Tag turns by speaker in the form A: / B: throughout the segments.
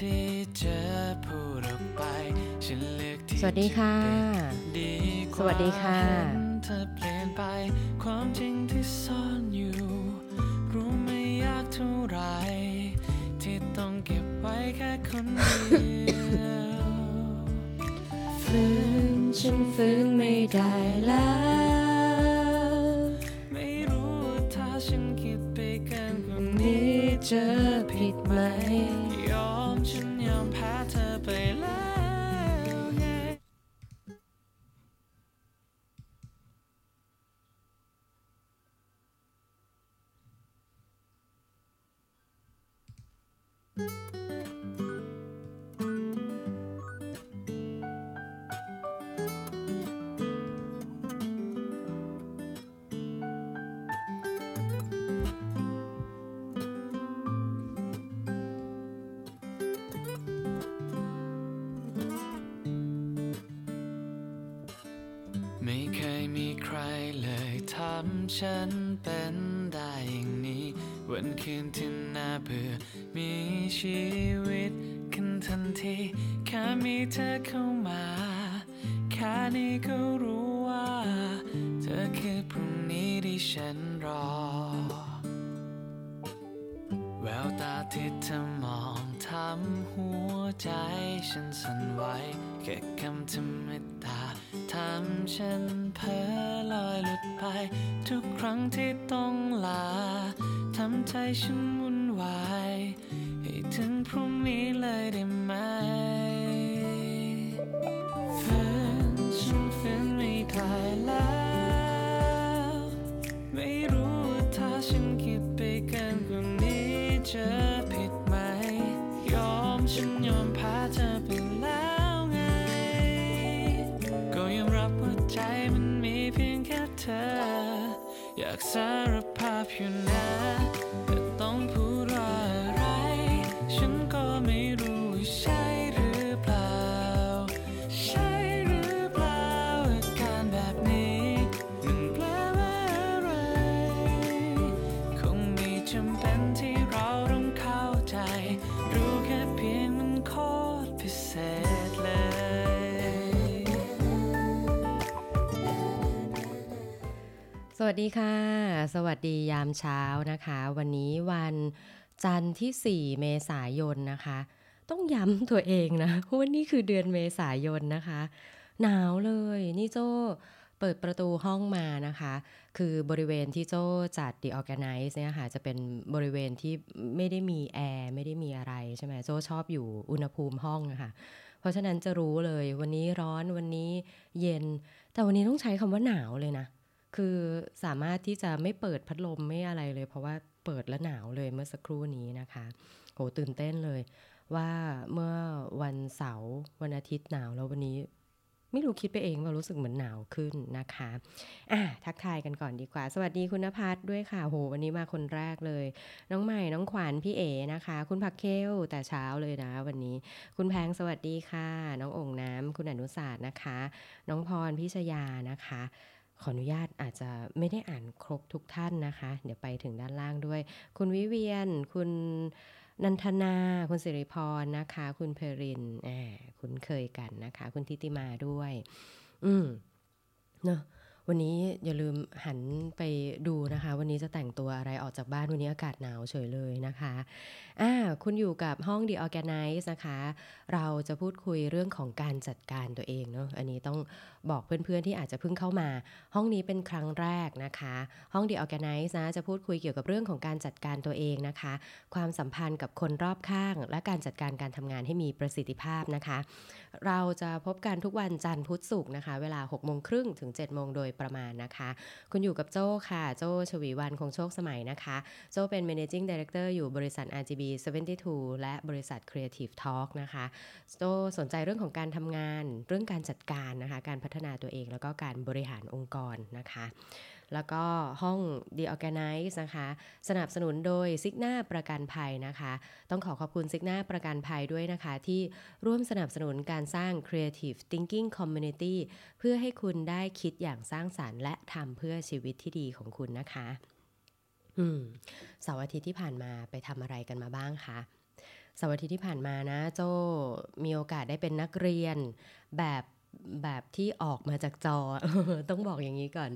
A: สวัสดีค่ะ
B: ดีก
A: สวัสดีค่ะ
B: เห็นเธอเปลี่ยนไปความจริงที่ซ่อนอยู่ รู้ไม่ยากเท่าไหรที่ต้องเก็บไว้แค่คนเดียว
A: ฝืนฉันฝืนไม่ได้แล้ว
B: ไม่รู้ว่าถ้าฉันคิดไปเกินกว่านี้
A: นี้จะผิดไหม
B: ยอม แค่มีเธอเข้ามา แค่นี้ก็รู้ว่า เธอคือพรุ่งนี้ที่ฉันรอ แววตาที่เธอมองทำหัวใจฉันสั่นไหวแค่คำธรรมดาทำฉันเพ้อลอยหลุดไป ทุกครั้งที่ต้องลาทำใจฉันวุ่นวาย ถึงพรุ่งนี้เลยได้ไหมฝืนฉันฝืนไม่ได้แล้ว ไม่รู้ว่าถ้าฉันคิดไปเกินกว่านี้จะผิดไหม ยอมฉันยอมพ้เธอไปแล้วไง ก็ยอมรับว่าใจมันมีเพียงแค่เธอ อยากสารภาพอยู่นะ วั
A: สดีค่ะ สวัสดียามเช้านะคะ วันนี้วันจันทร์ที่ 4 เมษายนนะคะ ต้องย้ำตัวเองนะว่านี่คือเดือนเมษายนนะคะ หนาวเลยนี่โจ้เปิดประตูห้องมานะคะ คือบริเวณที่โจ้จัด The Organize เนี่ยค่ะ จะเป็นบริเวณที่ไม่ได้มีแอร์ไม่ได้มีอะไรใช่ไหมโจ้ชอบอยู่อุณหภูมิห้องนะคะเพราะฉะนั้นจะรู้เลยวันนี้ร้อนวันนี้เย็น แต่วันนี้ต้องใช้คำว่าหนาวเลยนะ คือสามารถที่จะไม่เปิดพัดลมไม่อะไรเลย เพราะว่าเปิดแล้วหนาวเลยเมื่อสักครู่นี้นะคะโหตื่นเต้นเลย ว่าเมื่อวันเสาร์วันอาทิตย์หนาวแล้ววันนี้ ไม่รู้คิดไปเองว่ารู้สึกเหมือนหนาวขึ้นนะคะอะทักทายกันก่อนดีกว่า สวัสดีคุณนภัสด้วยค่ะโหวันนี้มาคนแรกเลย น้องใหม่น้องขวัญพี่เอนะคะ คุณผักเคลแต่เช้าเลยนะ วันนี้ คุณแพงสวัสดีค่ะ น้ององน้ำคุณอนุศาสตร์นะคะ น้องพรพิชยานะคะ ขออนุญาตอาจจะไม่ได้อ่านครบทุกท่านนะคะ เดี๋ยวไปถึงด้านล่างด้วย คุณวิเวียน คุณนันทนา คุณสิริพรนะคะ คุณเพรินคุณเคยกันนะคะ คุณทิติมาด้วย อืมเนาะ วันนี้อย่าลืมหันไปดูนะคะ วันนี้จะแต่งตัวอะไรออกจากบ้านวันนี้อากาศหนาวเฉยเลยนะคะอ่าคุณอยู่กับห้อง The Organize นะคะ เราจะพูดคุยเรื่องของการจัดการตัวเองเนาะอันนี้ต้องบอกเพื่อนๆที่อาจจะเพิ่งเข้ามา ห้องนี้เป็นครั้งแรกนะคะ ห้อง The Organize นะจะพูดคุยเกี่ยวกับเรื่องของการจัดการตัวเองนะคะ ความสัมพันธ์กับคนรอบข้าง และการจัดการการทำงานให้มีประสิทธิภาพนะคะ เราจะพบกันทุกวันจันทร์พุธศุกร์นะคะ เวลา6โมงครึ่งถึง7โมงโดยประมาณนะคะ คุณอยู่กับโจ้ค่ะ โจ้ชวีวันคงโชคสมัยนะคะ โจ้เป็น managing director อยู่บริษัท RGB 72 และบริษัท Creative Talk นะคะ โจ้สนใจเรื่องของการทำงาน เรื่องการจัดการนะคะ การพัฒนาตัวเองแล้วก็การบริหารองค์กรนะคะ แล้วก็ห้อง The Organize นะคะ สนับสนุนโดยซิกหน้าประกันภัยนะคะ ต้องขอขอบคุณซิกหน้าประกันภัยด้วยนะคะ ที่ร่วมสนับสนุนการสร้าง Creative Thinking Community เพื่อให้คุณได้คิดอย่างสร้างสารรค์ และทำเพื่อชีวิตที่ดีของคุณนะคะอืมเสาร์อาทิตย์ที่ผ่านมาไปทำอะไรกันมาบ้างคะเสาร์อาทิตย์ที่ผ่านมานะ โจมีโอกาสได้เป็นนักเรียนแบบ แบบที่ออกมาจากจอ ต้องบอกอย่างนี้ก่อน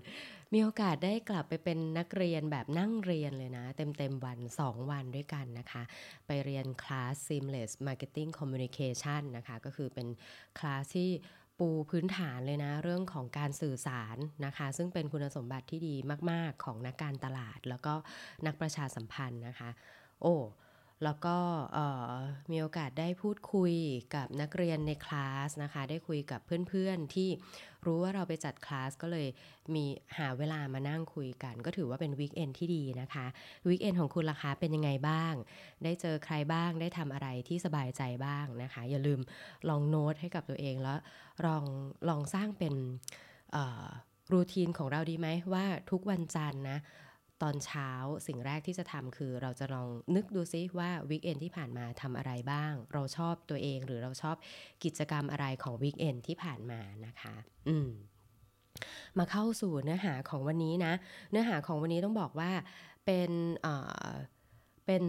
A: มีโอกาสได้กลับไปเป็นนักเรียนแบบนั่งเรียนเลยนะเต็มเต็มๆวัน 2 วันด้วยกันนะคะ ไปเรียนคลาส Seamless Marketing Communication นะคะ ก็คือเป็นคลาสที่ปูพื้นฐานเลยนะ เรื่องของการสื่อสารนะคะ ซึ่งเป็นคุณสมบัติที่ดีมาก ๆ ของนักการตลาด แล้วก็นักประชาสัมพันธ์นะคะ โอ้ แล้วก็มีโอกาสได้พูดคุยกับนักเรียนในคลาสนะคะ ได้คุยกับเพื่อนๆที่รู้ว่าเราไปจัดคลาสก็เลยมีหาเวลามานั่งคุยกัน ก็ถือว่าเป็นวีคเอนที่ดีนะคะวีคเอนของคุณล่ะคะเป็นยังไงบ้าง ได้เจอใครบ้างได้ทำอะไรที่สบายใจบ้างนะคะ อย่าลืมลองโน้ตให้กับตัวเองแล้วลองลองสร้างเป็นรูทีนของเราดีไหมว่าทุกวันจันทร์นะ ตอนเช้าสิ่งแรกที่จะทำคือเราจะลองนึกดูซิว่าวีคเอนที่ผ่านมาทำอะไรบ้าง เราชอบตัวเองหรือเราชอบกิจกรรมอะไรของวีคเอนที่ผ่านมานะคะ อืมมาเข้าสู่เนื้อหาของวันนี้นะ เนื้อหาของวันนี้ต้องบอกว่าเป็นเอ่อเป็น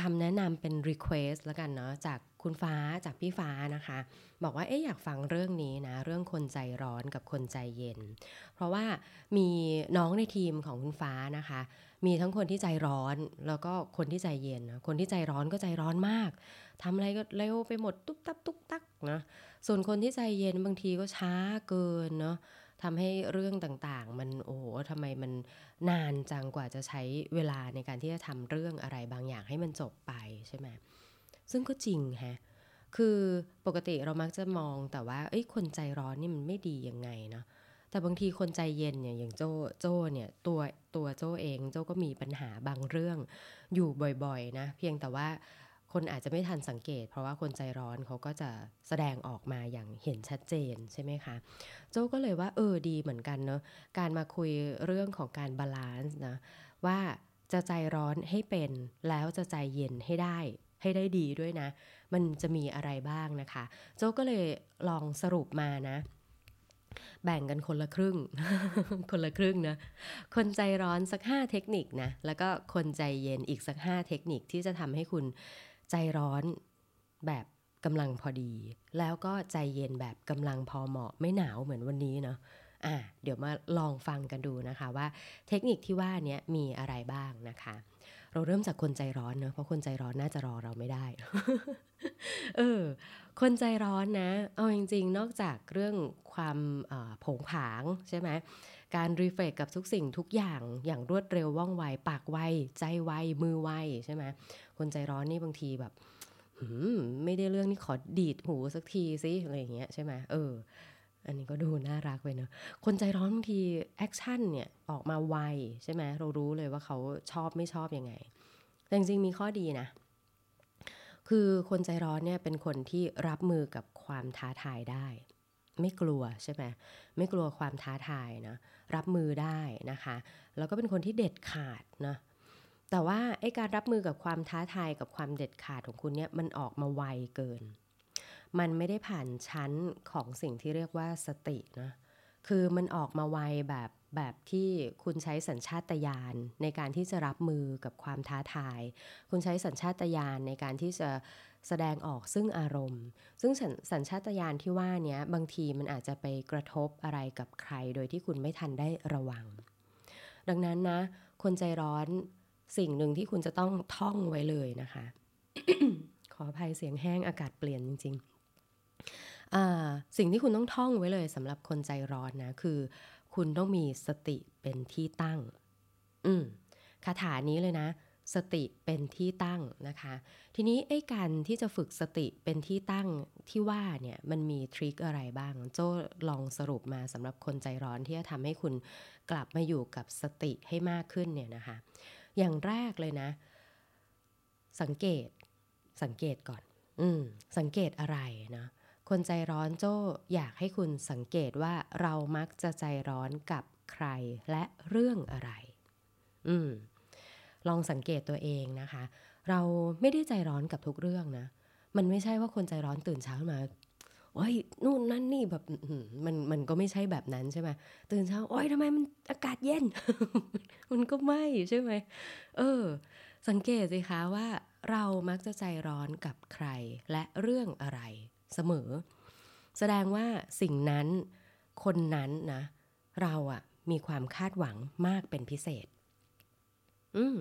A: คำแนะนำเป็น request แล้วกันเนาะจาก คุณฟ้าจากพี่ฟ้านะคะ บอกว่าเอ๊ะอยากฟังเรื่องนี้นะ เรื่องคนใจร้อนกับคนใจเย็น เพราะว่ามีน้องในทีมของคุณฟ้านะคะ มีทั้งคนที่ใจร้อนแล้วก็คนที่ใจเย็นนะคนที่ใจร้อนก็ใจร้อนมากทำอะไรก็เร็วไปหมดตุ๊บตับตุ๊บตักนะส่วนคนที่ใจเย็นบางทีก็ช้าเกินเนาะทำให้เรื่องต่างๆ มันโอ้โหทำไมมันนานจังกว่าจะใช้เวลาในการที่จะทำเรื่องอะไรบางอย่างให้มันจบไปใช่ไหม ซึ่งก็จริงฮะคือปกติเรามักจะมองแต่ว่าเอ้ยคนใจร้อนนี่มันไม่ดียังไงเนาะแต่บางทีคนใจเย็นเนี่ยอย่างโจโจเนี่ยตัวตัวโจเองโจก็มีปัญหาบางเรื่องอยู่บ่อยๆนะเพียงแต่ว่าคนอาจจะไม่ทันสังเกต เพราะว่าคนใจร้อนเขาก็จะแสดงออกมาอย่างเห็นชัดเจนใช่ไหมคะโจก็เลยว่าเออดีเหมือนกันเนาะการมาคุยเรื่องของการ balance นะว่าจะใจร้อนให้เป็นแล้วจะใจเย็นให้ได้ ให้ได้ดีด้วยนะ มันจะมีอะไรบ้างนะคะ โจก็เลยลองสรุปมานะ แบ่งกันคนละครึ่ง คนละครึ่งนะ คนใจร้อนสัก 5 เทคนิคนะ แล้วก็คนใจเย็นอีกสัก 5 เทคนิคที่จะทำให้คุณใจร้อนแบบกำลังพอดี แล้วก็ใจเย็นแบบกำลังพอเหมาะไม่หนาวเหมือนวันนี้เนาะ อะเดี๋ยวมาลองฟังกันดูนะคะว่าเทคนิคที่ว่านี้มีอะไรบ้างนะคะ เราเริ่มจากคนใจร้อนเนะเพราะคนใจร้อนน่าจะรอเราไม่ได้ เออ คนใจร้อนนะ เอาจริงๆ นอกจากเรื่องความผงผางใช่ไหมการรีเฟกกับทุกสิ่งทุกอย่างอย่างรวดเร็วว่องไว ปากไว ใจไว มือไวใช่ไหมคนใจร้อนนี่บางทีแบบไม่ได้เรื่องนี่ขอดีดหูสักทีสิอะไรอย่างเงี้ยใช่ไหมเออ อันนี้ก็ดูน่ารักไปเนอะคนใจร้อนบางที action เนี่ยออกมาไวใช่ไหมเรารู้เลยว่าเขาชอบไม่ชอบยังไง แต่จริงๆมีข้อดีนะ คือคนใจร้อนเนี่ยเป็นคนที่รับมือกับความท้าทายได้ ไม่กลัวใช่ไหมไม่กลัวความท้าทายนะรับมือได้นะคะ แล้วก็เป็นคนที่เด็ดขาดนะแต่ว่าไอ้การรับมือกับความท้าทายกับความเด็ดขาดของคุณเนี่ยมันออกมาไวเกิน มันไม่ได้ผ่านชั้นของสิ่งที่เรียกว่าสตินะคือมันออกมาไวแบบแบบที่คุณใช้สัญชาตญาณในการที่จะรับมือกับความท้าทาย คุณใช้สัญชาตญาณในการที่จะแสดงออกซึ่งอารมณ์ ซึ่งสัญชาตญาณที่ว่านี้บางทีมันอาจจะไปกระทบอะไรกับใคร โดยที่คุณไม่ทันได้ระวัง ดังนั้นนะ คนใจร้อนสิ่งหนึ่งที่คุณจะต้องท่องไว้เลยนะคะ ขออภัยเสียงแห้งอากาศเปลี่ยนจริง ๆ สิ่งที่คุณต้องท่องไว้เลยสำหรับคนใจร้อนนะ คือ คุณต้องมีสติเป็นที่ตั้ง อืมคาถานี้เลยนะ สติเป็นที่ตั้งนะคะ ทีนี้ไอ้การที่จะฝึกสติเป็นที่ตั้งที่ว่าเนี่ยมันมีทริคอะไรบ้าง โจ้ลองสรุปมาสำหรับคนใจร้อนที่จะทำให้คุณกลับมาอยู่กับสติให้มากขึ้นเนี่ยนะคะ อย่างแรกเลยนะ สังเกตสังเกตก่อน อืมสังเกตอะไรนะ คนใจร้อนโจ้อยากให้คุณสังเกตว่าเรามักจะใจร้อนกับใครและเรื่องอะไร อืม ลองสังเกตตัวเองนะคะ เราไม่ได้ใจร้อนกับทุกเรื่องนะ มันไม่ใช่ว่าคนใจร้อนตื่นเช้ามาโอ้ยนู่นนั่นนี่แบบมันมันก็ไม่ใช่แบบนั้นใช่ไหมตื่นเช้าโอ้ยทำไมมันอากาศเย็น มันก็ไม่ใช่ไหมเออ สังเกตสิคะว่า เรามักจะใจร้อนกับใครและเรื่องอะไร เสมอ แสดงว่าสิ่งนั้น คนนั้นนะ เราอะมีความคาดหวังมากเป็นพิเศษ อืม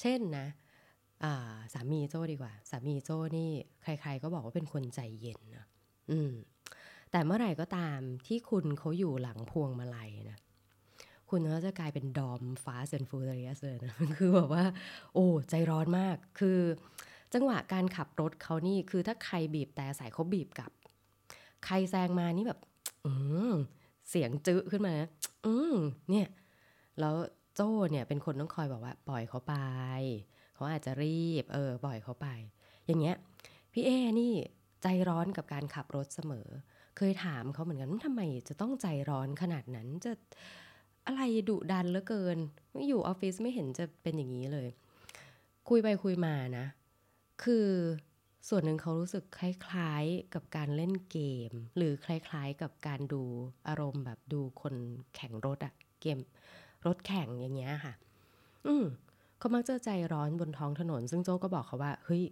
A: เช่นนะสามีโจ้ดีกว่า สามีโจ้นี่ ใคร ๆ ก็บอกว่าเป็นคนใจเย็นนะอืม แต่เมื่อไหร่ก็ตามที่คุณเขาอยู่หลังพวงมาลัยนะคุณก็จะกลายเป็นดอมฟ้าเซนฟูเรียสเลยนะ คือแบบว่า โอ้ ใจร้อนมาก คือ จังหวะการขับรถเขานี่คือถ้าใครบีบแต่ใส่เขาบีบกลับ ใครแซงมานี่แบบ อืมเสียงจื้อขึ้นมาอืมเนี่ย แล้วโจ้เนี่ยเป็นคนต้องคอยบอกว่า ปล่อยเขาไป เขาอาจจะรีบ เออ ปล่อยเขาไป อย่างเงี้ย พี่เอนี่ใจร้อนกับการขับรถเสมอ เคยถามเขาเหมือนกันว่าทำไมจะต้องใจร้อนขนาดนั้นจะอะไรดุดันเหลือเกิน อยู่ออฟฟิศไม่เห็นจะเป็นอย่างนี้เลย คุยไปคุยมานะ คือส่วนหนึ่งเขารู้สึกคล้ายๆกับการเล่นเกม หรือคล้ายๆกับการดูอารมณ์แบบดูคนแข่งรถอะเกมรถแข่งอย่างเงี้ยค่ะ อืมเขามักจะใจร้อนบนท้องถนน ซึ่งโจก็บอกเขาว่าเฮ้ย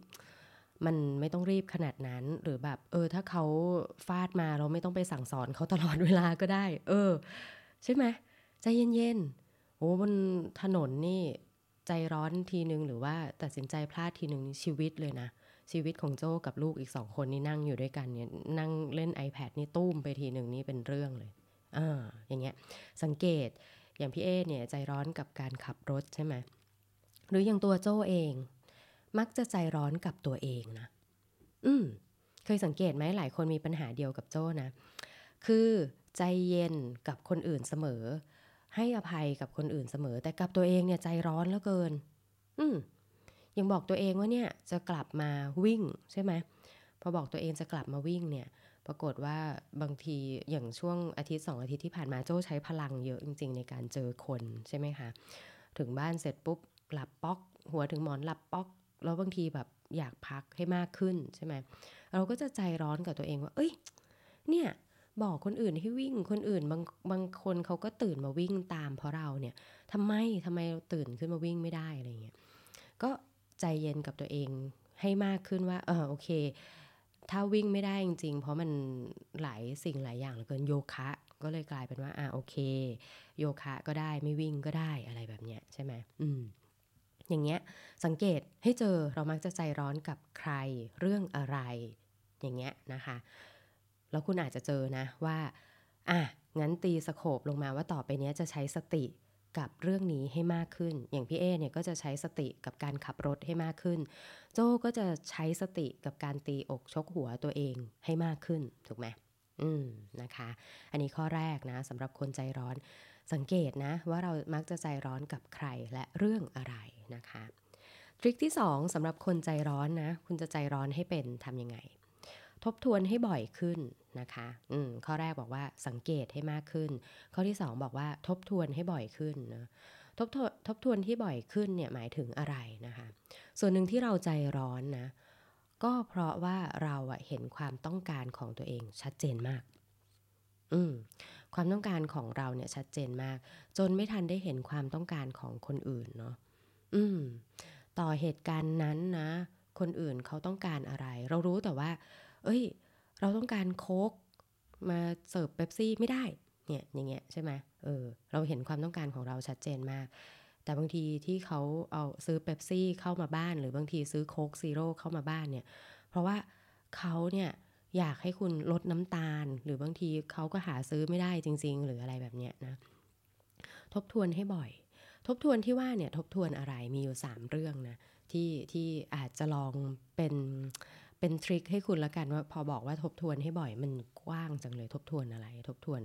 A: มันไม่ต้องรีบขนาดนั้น หรือแบบเออ ถ้าเขาฟาดมาเราไม่ต้องไปสั่งสอนเขาตลอดเวลาก็ได้ เออ ใช่ไหมใจเย็นๆโอ้บนถนนนี่ ใจร้อนทีนึง หรือว่าตัดสินใจพลาดทีนึงชีวิตเลยนะ ชีวิตของโจ้กับลูกอีกสองคนนี่นั่งอยู่ด้วยกันเนี่ยนั่งเล่น iPad นี่ตุ้มไปทีหนึ่งนี่เป็นเรื่องเลยอ่าอย่างเงี้ยสังเกตอย่างพี่เอเนี่ยใจร้อนกับการขับรถใช่ไหมหรืออย่างตัวโจ้เอง มักจะใจร้อนกับตัวเองนะ อืมเคยสังเกตไหมหลายคนมีปัญหาเดียวกับโจ้นะ คือใจเย็นกับคนอื่นเสมอ ให้อภัยกับคนอื่นเสมอ แต่กับตัวเองเนี่ยใจร้อนเหลือเกิน อืมยังบอกตัวเองว่าเนี่ยจะกลับมาวิ่งใช่ไหมพอบอกตัวเองจะกลับมาวิ่งเนี่ย ปรากฏว่าบางทีอย่างช่วงอาทิตย์สองอาทิตย์ที่ผ่านมาโจ้ใช้พลังเยอะจริง ๆ ในการเจอคนใช่ไหมคะ ถึงบ้านเสร็จปุ๊บหลับป๊อก หัวถึงหมอนหลับป๊อก แล้วบางทีแบบอยากพักให้มากขึ้นใช่ไหมเราก็จะใจร้อนกับตัวเองว่า เอ้ย เนี่ย บอกคนอื่นให้วิ่งคนอื่นบางบางคนเขาก็ตื่นมาวิ่งตามเพราะเราเนี่ยทำไมทำไมเราตื่นขึ้นมาวิ่งไม่ได้อะไรเงี้ยก็ใจเย็นกับตัวเองให้มากขึ้นว่าเออโอเค ถ้าวิ่งไม่ได้จริง ๆ เพราะมันหลายสิ่งหลายอย่างเหลือเกินโยคะ ก็เลยกลายเป็นว่าอ่าโอเค โยคะก็ได้ไม่วิ่งก็ได้อะไรแบบเนี้ยใช่ไหมอืมอย่างเงี้ยสังเกตให้เจอเรามักจะใจร้อนกับใครเรื่องอะไรอย่างเงี้ยนะคะ แล้วคุณอาจจะเจอนะว่าอะงั้นตีสโคบลงมาว่าต่อไปนี้จะใช้สติกับเรื่องนี้ให้มากขึ้น อย่างพี่เอเนี่ยก็จะใช้สติกับการขับรถให้มากขึ้น โจก็จะใช้สติกับการตีอกชกหัวตัวเองให้มากขึ้น ถูกไหมอืมนะคะ อันนี้ข้อแรกนะสำหรับคนใจร้อน สังเกตนะว่าเรามักจะใจร้อนกับใครและเรื่องอะไรนะคะ ทริคที่2สำหรับคนใจร้อนนะ คุณจะใจร้อนให้เป็นทำยังไง ทบทวนให้บ่อยขึ้นนะคะอืมข้อแรกบอกว่าสังเกตให้มากขึ้น ข้อที่ 2 บอกว่าทบทวนให้บ่อยขึ้นนะทบทวนทบทวนที่บ่อยขึ้นเนี่ยหมายถึงอะไรนะคะ ส่วนหนึ่งที่เราใจร้อนนะก็เพราะว่าเราอะเห็นความต้องการของตัวเองชัดเจนมาก อืมความต้องการของเราเนี่ยชัดเจนมาก จนไม่ทันได้เห็นความต้องการของคนอื่นเนาะอืม ต่อเหตุการณ์นั้นนะ คนอื่นเขาต้องการอะไร เรารู้แต่ว่า เอ้ย เราต้องการโค้กมาเสิร์ฟเบปซี่ไม่ได้ เนี่ยอย่างเงี้ยใช่ไหมเออ เราเห็นความต้องการของเราชัดเจนมาก แต่บางทีที่เขาเอาซื้อเบปซี่เข้ามาบ้าน หรือบางทีซื้อโค้กซีโร่เข้ามาบ้านเนี่ย เพราะว่าเขาเนี่ยอยากให้คุณลดน้ำตาล หรือบางทีเขาก็หาซื้อไม่ได้จริง ๆ หรืออะไรแบบเนี้ยนะ ทบทวนให้บ่อย ทบทวนที่ว่าเนี่ยทบทวนอะไรมีอยู่ 3 เรื่องนะที่ที่อาจจะลองเป็น เป็นทริคให้คุณละกันว่าพอบอกว่าทบทวนให้บ่อยมันกว้างจังเลยทบทวนอะไร ทบทวน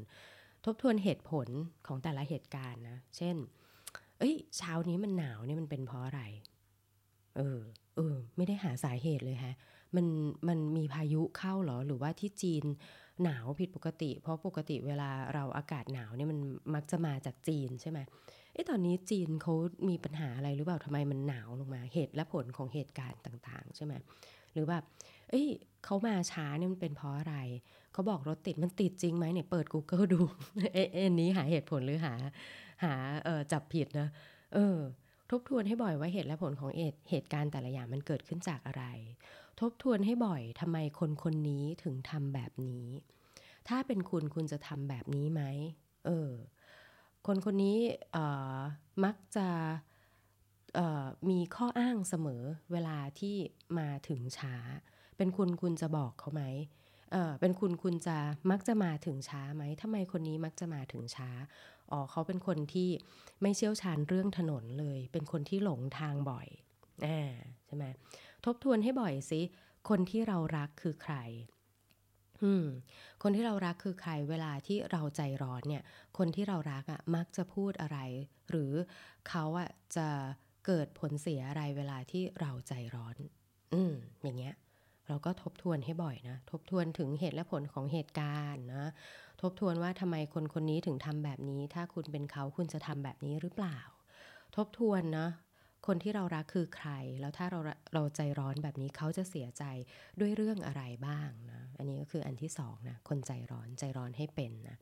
A: ทบทวนเหตุผลของแต่ละเหตุการณ์นะ เช่น เอ้ย เช้านี้มันหนาวเนี่ยมันเป็นเพราะอะไร เออ เออ ไม่ได้หาสาเหตุเลยฮะ มัน มันมีพายุเข้าหรอ หรือว่าที่จีนหนาวผิดปกติ เพราะปกติเวลาเราอากาศหนาวเนี่ยมันมักจะมาจากจีนใช่ไหมเอ้ตอนนี้จีนเขามีปัญหาอะไรหรือเปล่าทำไมมันหนาวลงมา เหตุและผลของเหตุการณ์ต่าง ๆ ใช่ไหม หรือแบบเอ้ยเขามาช้าเนี่ยมันเป็นเพราะอะไร เขาบอกรถติดมันติดจริงไหมเนี่ยเปิด Google ดูเอ็นนี้หาเหตุผลหรือหา หาเออจับผิดนะเออ ทบทวนให้บ่อยว่าเหตุและผลของเหตุเหตุการณ์แต่ละอย่างมันเกิดขึ้นจากอะไร ทบทวนให้บ่อยทำไมคนคนนี้ถึงทำแบบนี้ ถ้าเป็นคุณคุณจะทำแบบนี้ไหมเออคนคนนี้มักจะ มีข้ออ้างเสมอเวลาที่มาถึงช้า เป็นคุณคุณจะบอกเขาไหมเออเป็นคุณคุณจะมักจะมาถึงช้าไหมทำไมคนนี้มักจะมาถึงช้า อ๋อเขาเป็นคนที่ไม่เชี่ยวชาญเรื่องถนนเลย เป็นคนที่หลงทางบ่อยอ่าใช่ไหมทบทวนให้บ่อยสิ คนที่เรารักคือใคร อืม คนที่เรารักคือใคร เวลาที่เราใจร้อนเนี่ย คนที่เรารักอะ่ะมักจะพูดอะไร หรือเขาอะ่ะจะ เกิดผลเสียอะไรเวลาที่เราใจร้อน อืม อย่างเงี้ย เราก็ทบทวนให้บ่อยนะ ทบทวนถึงเหตุและผลของเหตุการณ์นะ ทบทวนว่าทำไมคนคนนี้ถึงทำแบบนี้ ถ้าคุณเป็นเขาคุณจะทำแบบนี้หรือเปล่า ทบทวนนะ คนที่เรารักคือใคร แล้วถ้าเราเราใจร้อนแบบนี้เขาจะเสียใจด้วยเรื่องอะไรบ้างนะ อันนี้ก็คืออันที่สองนะ คนใจร้อนใจร้อนให้เป็นนะ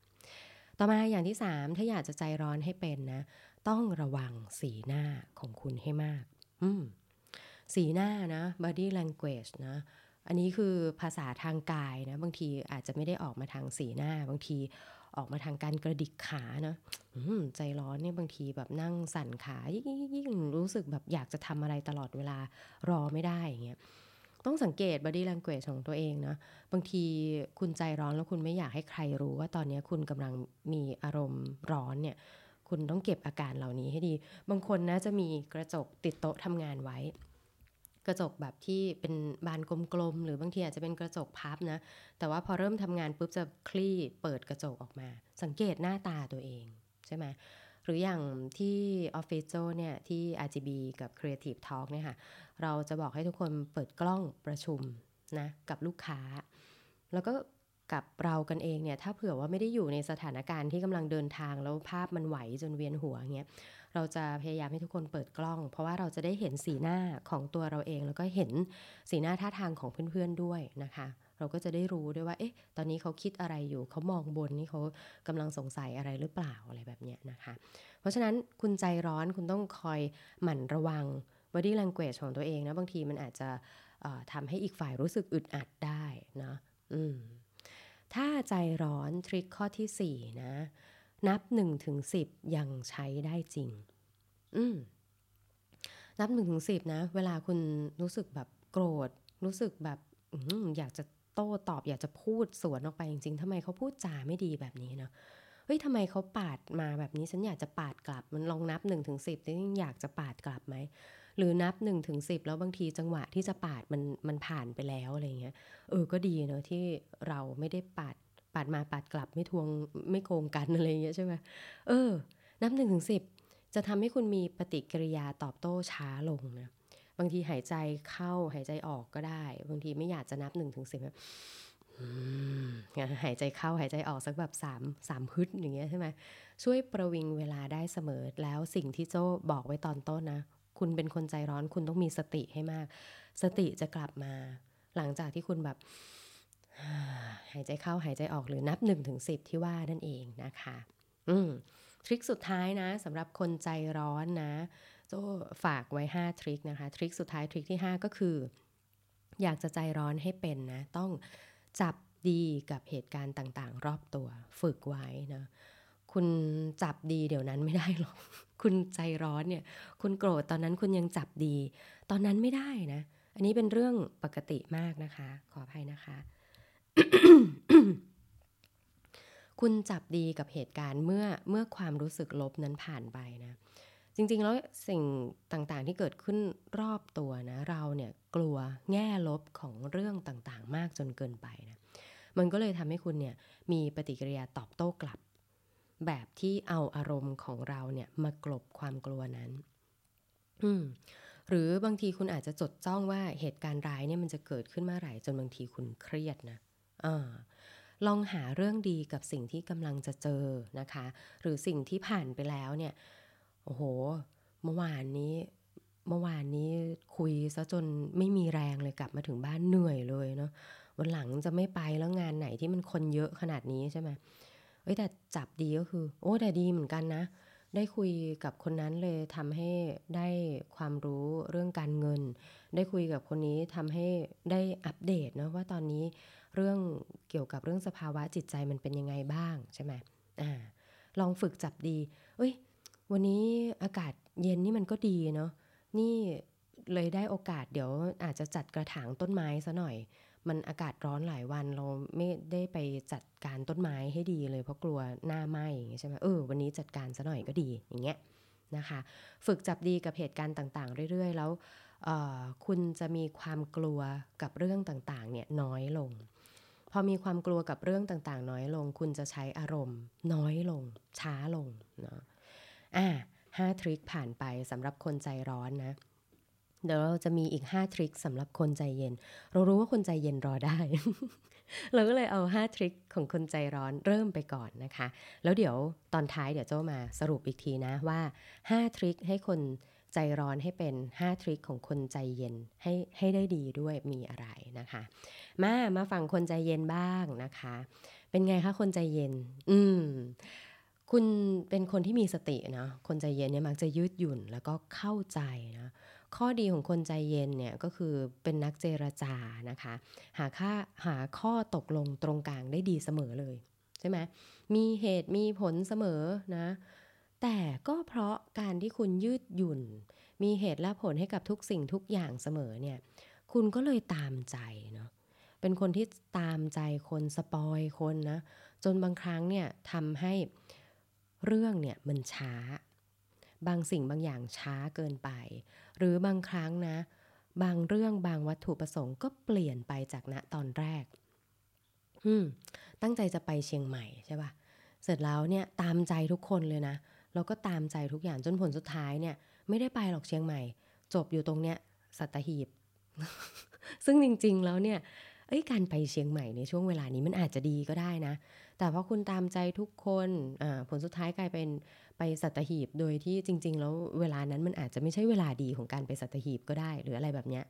A: ต่อมาอย่างที่สามถ้าอยากจะใจร้อนให้เป็นนะ ต้องระวังสีหน้าของคุณให้มาก อืม สีหน้านะ body language นะ อันนี้คือภาษาทางกายนะ บางทีอาจจะไม่ได้ออกมาทางสีหน้า บางทีออกมาทางการกระดิกขานะใจร้อนเนี่ยบางทีแบบนั่งสั่นขายิ่งรู้สึกแบบอยากจะทำอะไรตลอดเวลารอไม่ได้อย่างเงี้ยต้องสังเกต body language ของตัวเองนะ บางทีคุณใจร้อนแล้วคุณไม่อยากให้ใครรู้ว่าตอนนี้คุณกำลังมีอารมณ์ร้อนเนี่ย คุณต้องเก็บอาการเหล่านี้ให้ดี บางคนนะจะมีกระจกติดโต๊ะทำงานไว้ กระจกแบบที่เป็นบานกลมๆ หรือบางทีอาจจะเป็นกระจกพับนะ แต่ว่าพอเริ่มทำงานปุ๊บจะคลี่เปิดกระจกออกมา สังเกตหน้าตาตัวเองใช่ไหมหรืออย่างที่ออฟฟิศโจเนี่ยที่ RGB กับ Creative Talk เนี่ยค่ะเราจะบอกให้ทุกคนเปิดกล้องประชุมนะกับลูกค้า แล้วก็ กับเรากันเองเนี่ยถ้าเผื่อว่าไม่ได้อยู่ในสถานการณ์ที่กำลังเดินทางแล้วภาพมันไหวจนเวียนหัวเงี้ยเราจะพยายามให้ทุกคนเปิดกล้อง เพราะว่าเราจะได้เห็นสีหน้าของตัวเราเอง แล้วก็เห็นสีหน้าท่าทางของเพื่อนๆด้วยนะคะ เราก็จะได้รู้ด้วยว่า เอ๊ะ ตอนนี้เขาคิดอะไรอยู่ เขามองบนนี่เขากำลังสงสัยอะไรหรือเปล่าอะไรแบบเนี้ยนะคะ เพราะฉะนั้นคุณใจร้อนคุณต้องคอยหมั่นระวัง body language ของตัวเองนะบางทีมันอาจจะทำให้อีกฝ่ายรู้สึกอึดอัดได้นะอืม ถ้าใจร้อนทริคข้อที่ 4 นะ นับ1ถึง10 ยังใช้ได้จริง อืมนับ1ถึง10 นะ เวลาคุณรู้สึกแบบโกรธ รู้สึกแบบอยากจะโต้ตอบ อยากจะพูดสวนออกไปจริงๆทำไมเขาพูดจาไม่ดีแบบนี้เนาะเฮ้ยทำไมเขาปาดมาแบบนี้ฉันอยากจะปาดกลับ มันลองนับ1นถึงสิบอยากจะปาดกลับไหม หรือนับ1นถึงสิแล้วบางทีจังหวะที่จะปาดมันมันผ่านไปแล้วอะไรเงี้ยเออก็ดีเนอะที่เราไม่ได้ปาดปาดมาปาดกลับไม่ทวงไม่โกงกันอะไรเงี้ยใช่ไหมเออ นับหนึ่งถึงสิบจะทำให้คุณมีปฏิกิริยาตอบโต้ช้าลงนะบางทีหายใจเข้าหายใจออกก็ได้ บางทีไม่อยากจะนับหนึ่งถึงสิบหายใจเข้าหายใจออกสักแบบสามสามฮึดอย่างเงี้ยใช่ไหมช่วยประวิงเวลาได้เสมอแล้วสิ่งที่โจ้บอกไว้ตอนต้นนะ คุณเป็นคนใจร้อนคุณต้องมีสติให้มาก สติจะกลับมา หลังจากที่คุณแบบหายใจเข้าหายใจออกหรือนับ1นถึงสิที่ว่านั่นเองนะคะ อืมทริคสุดท้ายนะสำหรับคนใจร้อนนะโจฝากไว้ 5 ทริคนะคะ ทริคสุดท้ายทริคที่ 5 ก็คือ อยากจะใจร้อนให้เป็นนะ ต้องจับดีกับเหตุการณ์ต่างๆ รอบตัว ฝึกไว้นะ คุณจับดีเดี๋ยวนั้นไม่ได้หรอก คุณใจร้อนเนี่ย คุณโกรธตอนนั้นคุณยังจับดี ตอนนั้นไม่ได้นะ อันนี้เป็นเรื่องปกติมากนะคะ ขออภัยนะคะ คุณจับดีกับเหตุการณ์เมื่อเมื่อความรู้สึกลบนั้นผ่านไปนะ จริงๆแล้วสิ่งต่างๆที่เกิดขึ้นรอบตัวนะ เราเนี่ยกลัวแง่ลบของเรื่องต่างๆ มากจนเกินไปนะ มันก็เลยทำให้คุณเนี่ยมีปฏิกิริยาตอบโต้กลับ แบบที่เอาอารมณ์ของเราเนี่ยมากลบความกลัวนั้น อืมหรือบางทีคุณอาจจะจดจ้องว่าเหตุการณ์ร้ายเนี่ยมันจะเกิดขึ้นเมื่อไหร่จนบางทีคุณเครียดนะอลองหาเรื่องดีกับสิ่งที่กำลังจะเจอนะคะ หรือสิ่งที่ผ่านไปแล้วเนี่ย โอ้โห เมื่อวานนี้ เมื่อวานนี้คุยซะจนไม่มีแรงเลยกลับมาถึงบ้านเหนื่อยเลยเนาะวันหลังจะไม่ไปแล้วงานไหนที่มันคนเยอะขนาดนี้ใช่ไหม เอ้ยแต่จับดีก็คือ โอ้แต่ดีเหมือนกันนะ ได้คุยกับคนนั้นเลยทำให้ได้ความรู้เรื่องการเงิน ได้คุยกับคนนี้ทำให้ได้อัปเดตนะว่าตอนนี้เรื่องเกี่ยวกับเรื่องสภาวะจิตใจมันเป็นยังไงบ้างใช่ไหมอ่าลองฝึกจับดี เอ้ย วันนี้อากาศเย็นนี่มันก็ดีเนาะนี่เลยได้โอกาสเดี๋ยวอาจจะจัดกระถางต้นไม้ซะหน่อย มันอากาศร้อนหลายวันเราไม่ได้ไปจัดการต้นไม้ให้ดีเลยเพราะกลัวหน้าไหม้อย่างเงี้ยใช่ไหมเออวันนี้จัดการซะหน่อยก็ดีอย่างเงี้ยนะคะ ฝึกจับดีกับเหตุการณ์ต่างๆ เรื่อยๆ แล้วออคุณจะมีความกลัวกับเรื่องต่างๆเนี่ยน้อยลง พอมีความกลัวกับเรื่องต่างๆ น้อยลง คุณจะใช้อารมณ์ น้อยลง ช้าลงเนาะอ่าห้าทริคผ่านไปสำหรับคนใจร้อนนะ เดี๋ยวเราจะมีอีก 5 ทริคสำหรับคนใจเย็น เรารู้ว่าคนใจเย็นรอได้ เราก็เลยเอา 5 ทริคของคนใจร้อนเริ่มไปก่อนนะคะ แล้วเดี๋ยวตอนท้ายเดี๋ยวโจ้ามาสรุปอีกทีนะว่า 5 ทริคให้คนใจร้อนให้เป็น 5 ทริคของคนใจเย็นให้ให้ได้ดีด้วยมีอะไรนะคะ มามาฟังคนใจเย็นบ้างนะคะ เป็นไงคะคนใจเย็น อืมคุณเป็นคนที่มีสติเนาะคนใจเย็นเนี่ยมักจะยืดหยุ่นแล้วก็เข้าใจนะ ข้อดีของคนใจเย็นเนี่ยก็คือเป็นนักเจรจานะคะ หาค่าหาข้อตกลงตรงกลางได้ดีเสมอเลยใช่ไหมมีเหตุมีผลเสมอนะ แต่ก็เพราะการที่คุณยืดหยุ่น มีเหตุและผลให้กับทุกสิ่งทุกอย่างเสมอเนี่ย คุณก็เลยตามใจเนาะเป็นคนที่ตามใจคนสปอยคนนะ จนบางครั้งเนี่ยทำให้เรื่องเนี่ยมันช้า บางสิ่งบางอย่างช้าเกินไป หรือบางครั้งนะ บางเรื่องบางวัตถุประสงค์ก็เปลี่ยนไปจากณตอนแรกอืมตั้งใจจะไปเชียงใหม่ใช่ปะเสร็จแล้วเนี่ยตามใจทุกคนเลยนะเราก็ตามใจทุกอย่างจนผลสุดท้ายเนี่ย ไม่ได้ไปหรอกเชียงใหม่ จบอยู่ตรงเนี้ยสัตหีบ ซึ่งจริง ๆ แล้วเนี่ย เอ้ยการไปเชียงใหม่ในช่วงเวลานี้มันอาจจะดีก็ได้นะ แต่เพราะคุณตามใจทุกคนผลสุดท้ายกลายเป็นไปสัตหีบโดยที่จริง ๆ แล้วเวลานั้นมันอาจจะไม่ใช่เวลาดีของการไปสัตหีบก็ได้ หรืออะไรแบบเนี้ย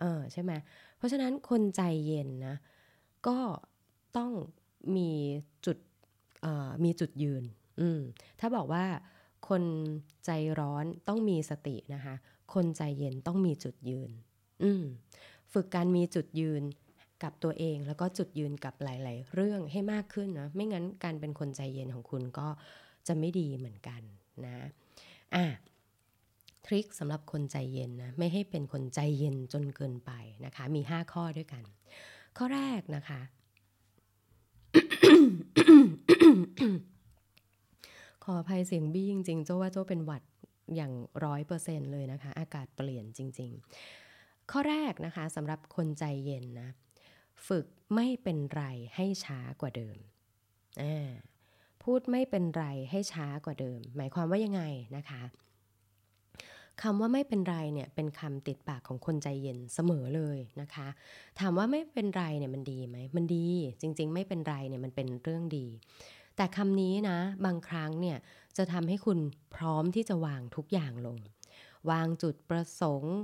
A: เออใช่ไหมเพราะฉะนั้นคนใจเย็นนะก็ต้องมีจุดมีจุดยืนถ้าบอกว่าคนใจร้อนต้องมีสตินะคะ คนใจเย็นต้องมีจุดยืน ฝึกการมีจุดยืน กับตัวเองแล้วก็จุดยืนกับหลาย ๆ เรื่องให้มากขึ้นนะไม่งั้นการเป็นคนใจเย็นของคุณก็จะไม่ดีเหมือนกันนะอะทริคสำหรับคนใจเย็นนะไม่ให้เป็นคนใจเย็นจนเกินไปนะคะ มี 5 ข้อด้วยกัน ข้อแรกนะคะ ขออภัยเสียงบี้จริงๆโจ้าว่าโจ้าเป็นหวัดอย่างร้อยเปอร์เซ็นเลยนะคะ อากาศเปลี่ยนจริง ๆ ข้อแรกนะคะสำหรับคนใจเย็นนะ ฝึกไม่เป็นไรให้ช้ากว่าเดิม พูดไม่เป็นไรให้ช้ากว่าเดิม หมายความว่ายังไงนะคะคำว่าไม่เป็นไรเนี่ยเป็นคำติดปากของคนใจเย็นเสมอเลยนะคะ ถามว่าไม่เป็นไรเนี่ยมันดีไหมมันดีจริง ๆ ไม่เป็นไรเนี่ยมันเป็นเรื่องดี แต่คำนี้นะบางครั้งเนี่ยจะทำให้คุณพร้อมที่จะวางทุกอย่างลง วางจุดประสงค์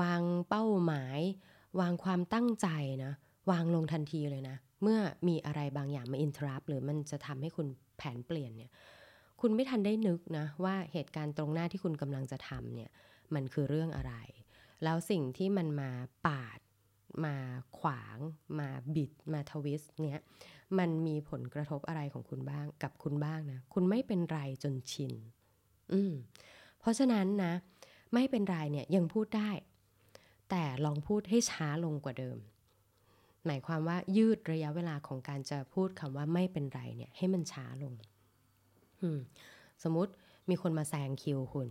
A: วางเป้าหมาย วางความตั้งใจนะ วางลงทันทีเลยนะ เมื่อมีอะไรบางอย่างมาอินทรัพหรือมันจะทำให้คุณแผนเปลี่ยนเนี่ยคุณไม่ทันได้นึกนะ ว่าเหตุการณ์ตรงหน้าที่คุณกำลังจะทำเนี่ยมันคือเรื่องอะไร แล้วสิ่งที่มันมาปาด มาขวาง มาบิด มาทวิสต์เนี่ยมันมีผลกระทบอะไรของคุณบ้างกับคุณบ้างนะ คุณไม่เป็นไรจนชินอืมเพราะฉะนั้นนะ ไม่เป็นไรเนี่ยยังพูดได้ แต่ลองพูดให้ช้าลงกว่าเดิม หมายความว่ายืดระยะเวลาของการจะพูดคำว่าไม่เป็นไรเนี่ยให้มันช้าลง สมมติมีคนมาแซงคิวคุณ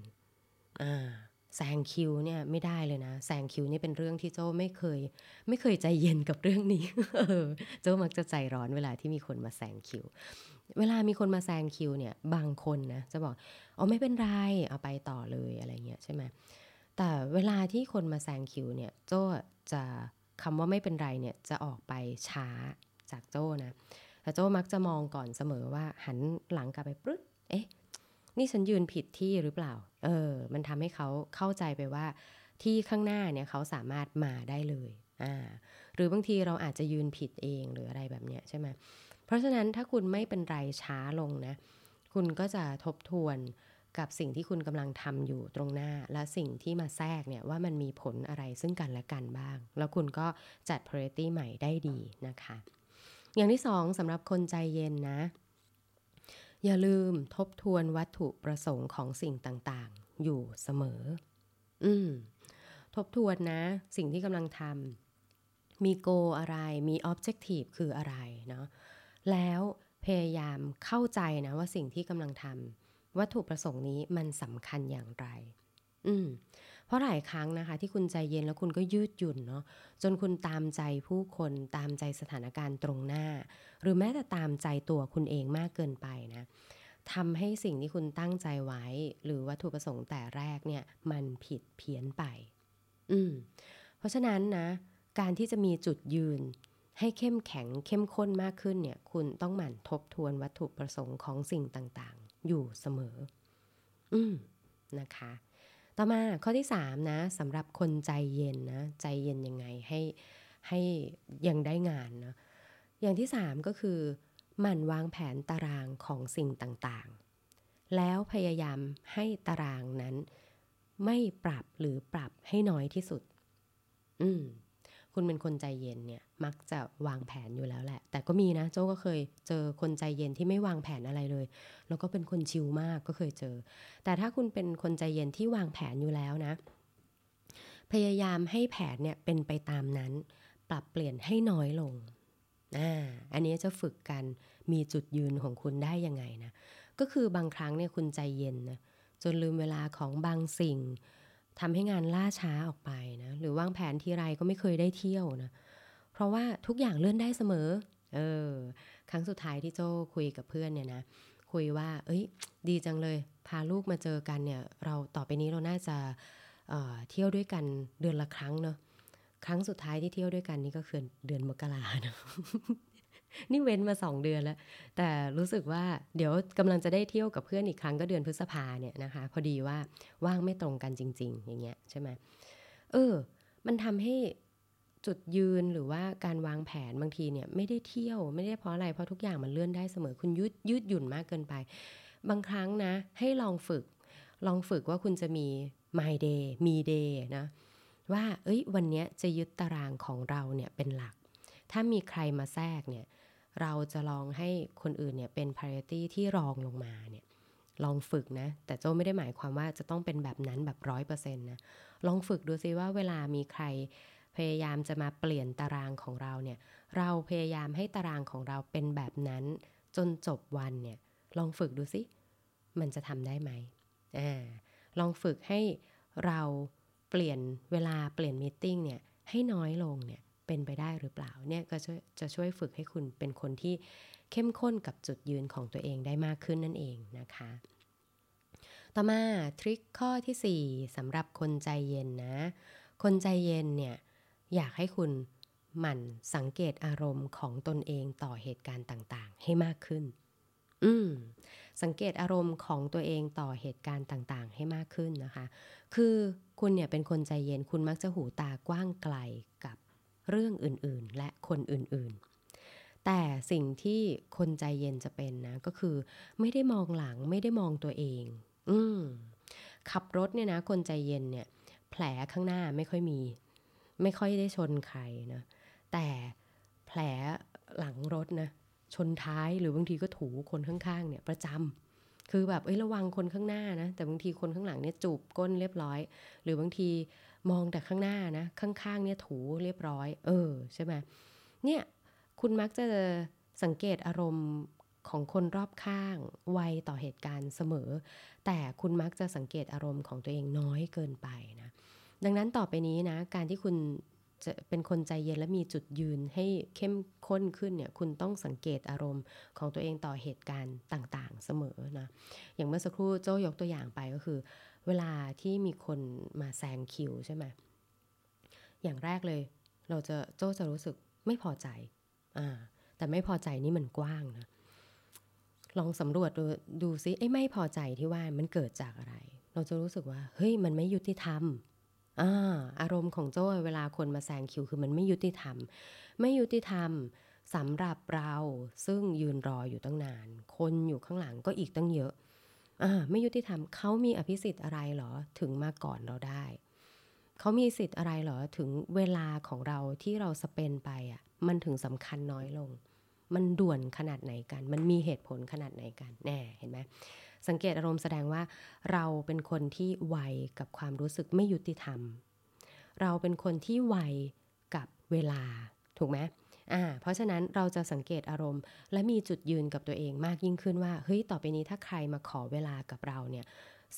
A: แซงคิวเนี่ยไม่ได้เลยนะแซงคิวนี่เป็นเรื่องที่โจ้ไม่เคย ไม่เคยใจเย็นกับเรื่องนี้โจ้มักจะใจร้อนเวลาที่มีคนมาแซงคิว เวลามีคนมาแซงคิวเนี่ยบางคนนะจะบอกอ๋อไม่เป็นไรเอาไปต่อเลยอะไรเงี้ยใช่ไหมแต่เวลาที่คนมาแซงคิวเนี่ยโจ้จะ คำว่าไม่เป็นไรเนี่ยจะออกไปช้าจากโจ้นะแต่โจ้มักจะมองก่อนเสมอว่าหันหลังกลับไปปึ๊ดเอ๊ะนี่ฉันยืนผิดที่หรือเปล่า เออ มันทำให้เขาเข้าใจไปว่าที่ข้างหน้าเนี่ยเขาสามารถมาได้เลยอ่าหรือบางทีเราอาจจะยืนผิดเองหรืออะไรแบบเนี้ยใช่ไหมเพราะฉะนั้นถ้าคุณไม่เป็นไรช้าลงนะ คุณก็จะทบทวน กับสิ่งที่คุณกำลังทำอยู่ตรงหน้า และสิ่งที่มาแทรกเนี่ยว่ามันมีผลอะไรซึ่งกันและกันบ้าง แล้วคุณก็จัด priority ใหม่ได้ดีนะคะ อย่างที่สองสำหรับคนใจเย็นนะ อย่าลืมทบทวนวัตถุประสงค์ของสิ่งต่างๆ อยู่เสมอ อืม ทบทวนนะ สิ่งที่กำลังทำมีโกอะไรมี objective คืออะไรเนาะแล้วพยายามเข้าใจนะว่าสิ่งที่กำลังทำ วัตถุประสงค์นี้มันสำคัญอย่างไร อืมเพราะหลายครั้งนะคะ ที่คุณใจเย็นแล้วคุณก็ยืดหยุ่นเนาะจนคุณตามใจผู้คนตามใจสถานการณ์ตรงหน้า หรือแม้แต่ตามใจตัวคุณเองมากเกินไปนะทำให้สิ่งที่คุณตั้งใจไว้ หรือวัตถุประสงค์แต่แรกเนี่ย มันผิดเพี้ยนไป อืม เพราะฉะนั้นนะ การที่จะมีจุดยืน ให้เข้มแข็งเข้มข้นมากขึ้นเนี่ย คุณต้องหมั่นทบทวนวัตถุประสงค์ของสิ่งต่าง อยู่เสมอ อืมนะคะ ต่อมาข้อที่3นะสำหรับคนใจเย็นนะ ใจเย็นยังไงให้ให้ยังได้งานนะอย่างที่3ก็คือหมั่นวางแผนตารางของสิ่งต่างๆ แล้วพยายามให้ตารางนั้น ไม่ปรับหรือปรับให้น้อยที่สุด อืม คุณเป็นคนใจเย็นเนี่ยมักจะวางแผนอยู่แล้วแหละ แต่ก็มีนะโจ้ก็เคยเจอคนใจเย็นที่ไม่วางแผนอะไรเลย แล้วก็เป็นคนชิลมากก็เคยเจอ แต่ถ้าคุณเป็นคนใจเย็นที่วางแผนอยู่แล้วนะ พยายามให้แผนเนี่ยเป็นไปตามนั้น ปรับเปลี่ยนให้น้อยลงอ่าอันนี้จะฝึกกันมีจุดยืนของคุณได้ยังไงนะก็คือบางครั้งเนี่ยคุณใจเย็นนะจนลืมเวลาของบางสิ่ง ทำให้งานล่าช้าออกไปนะหรือวางแผนทีไรก็ไม่เคยได้เที่ยวนะเพราะว่าทุกอย่างเลื่อนได้เสมอเออครั้งสุดท้ายที่โจ้คุยกับเพื่อนเนี่ยนะคุยว่า เอ้ย ดีจังเลย พาลูกมาเจอกันเนี่ย เราต่อไปนี้เราน่าจะเเที่ยวด้วยกันเดือนละครั้งเนาะครั้งสุดท้ายที่เที่ยวด้วยกันนี่ก็คือเดือนมกราเนาะ นี่เว้นมาสองเดือนแล้ว แต่รู้สึกว่าเดี๋ยวกำลังจะได้เที่ยวกับเพื่อนอีกครั้งก็เดือนพฤษภาเนี่ยนะคะ พอดีว่าว่างไม่ตรงกันจริง ๆ อย่างเงี้ยใช่ไหมเออ มันทำให้จุดยืนหรือว่าการวางแผนบางทีเนี่ยไม่ได้เที่ยวไม่ได้เพราะอะไรเพราะทุกอย่างมันเลื่อนได้เสมอคุณยืดยืดหยุ่นมากเกินไป บางครั้งนะ ให้ลองฝึก ลองฝึกว่าคุณจะมี my day มี day นะว่า เอ้ย วันนี้จะยึดตารางของเราเนี่ยเป็นหลัก ถ้ามีใครมาแทรกเนี่ย เราจะลองให้คนอื่นเนี่ยเป็น priority ที่รองลงมาเนี่ยลองฝึกนะ แต่โจไม่ได้หมายความว่าจะต้องเป็นแบบนั้นแบบร้อยเปอร์เซ็นต์นะ ลองฝึกดูซิว่าเวลามีใครพยายามจะมาเปลี่ยนตารางของเราเนี่ย เราพยายามให้ตารางของเราเป็นแบบนั้น จนจบวันเนี่ย ลองฝึกดูซิ มันจะทำได้ไหมอ่าลองฝึกให้เราเปลี่ยนเวลาเปลี่ยนมีติ้งเนี่ยให้น้อยลงเนี่ย เป็นไปได้หรือเปล่าเนี่ยก็จะช่วยฝึกให้คุณเป็นคนที่เข้มข้นกับจุดยืนของตัวเองได้มากขึ้นนั่นเองนะคะ ต่อมาทริคข้อที่ 4สำหรับคนใจเย็นนะ คนใจเย็นเนี่ยอยากให้คุณหมั่นสังเกตอารมณ์ของตนเองต่อเหตุการณ์ต่างๆ ให้มากขึ้น อืม สังเกตอารมณ์ของตัวเองต่อเหตุการณ์ต่างๆ ให้มากขึ้นนะคะ คือคุณเนี่ยเป็นคนใจเย็น คุณมักจะหูตากว้างไกลกับ เรื่องอื่นๆ และคนอื่นๆ แต่สิ่งที่คนใจเย็นจะเป็นนะ ก็คือ ไม่ได้มองหลังไม่ได้มองตัวเอง อืมขับรถเนี่ยนะ คนใจเย็นเนี่ย แผลข้างหน้าไม่ค่อยมี ไม่ค่อยได้ชนใครนะแต่แผลหลังรถนะชนท้ายหรือบางทีก็ถูคนข้างๆ เนี่ยประจำคือแบบเอ้ยระวังคนข้างหน้านะแต่บางทีคนข้างหลังเนี่ยจูบก้นเรียบร้อย หรือบางที มองแต่ข้างหน้านะ ข้างๆเนี่ยถูเรียบร้อย เออใช่ไหมเนี่ยคุณมักจะสังเกตอารมณ์ของคนรอบข้างไวต่อเหตุการณ์เสมอ แต่คุณมักจะสังเกตอารมณ์ของตัวเองน้อยเกินไปนะดังนั้นต่อไปนี้นะ การที่คุณ จะเป็นคนใจเย็นและมีจุดยืนให้เข้มข้นขึ้นเนี่ยคุณต้องสังเกตอารมณ์ของตัวเองต่อเหตุการณ์ต่างๆ เสมอนะอย่างเมื่อสักครู่โจ้ยกตัวอย่างไปก็คือ เวลาที่มีคนมาแซงคิวใช่ไหมอย่างแรกเลย เราจะโจ้จะรู้สึกไม่พอใจอ่าแต่ไม่พอใจนี่มันกว้างนะลองสำรวจดูดูซิไอ้ไม่พอใจที่ว่ามันเกิดจากอะไร เราจะรู้สึกว่าเฮ้ยมันไม่ยุติธรรม อาอารมณ์ของโจ้เวลาคนมาแซงคิวคือมันไม่ยุติธรรม ไม่ยุติธรรมสำหรับเราซึ่งยืนรออยู่ตั้งนาน คนอยู่ข้างหลังก็อีกตั้งเยอะอ่าไม่ยุติธรรมเขามีอภิสิทธิ์อะไรเหรอถึงมาก่อนเราได้ เขามีสิทธิ์อะไรเหรอถึงเวลาของเราที่เราสเปนไปอะมันถึงสำคัญน้อยลง มันด่วนขนาดไหนกัน มันมีเหตุผลขนาดไหนกันแน่เห็นไหม สังเกตอารมณ์แสดงว่าเราเป็นคนที่ไวกับความรู้สึกไม่ยุติธรรม เราเป็นคนที่ไวกับเวลาถูกไหมอ่าเพราะฉะนั้นเราจะสังเกตอารมณ์ และมีจุดยืนกับตัวเองมากยิ่งขึ้นว่าเฮ้ยต่อไปนี้ถ้าใครมาขอเวลากับเราเนี่ย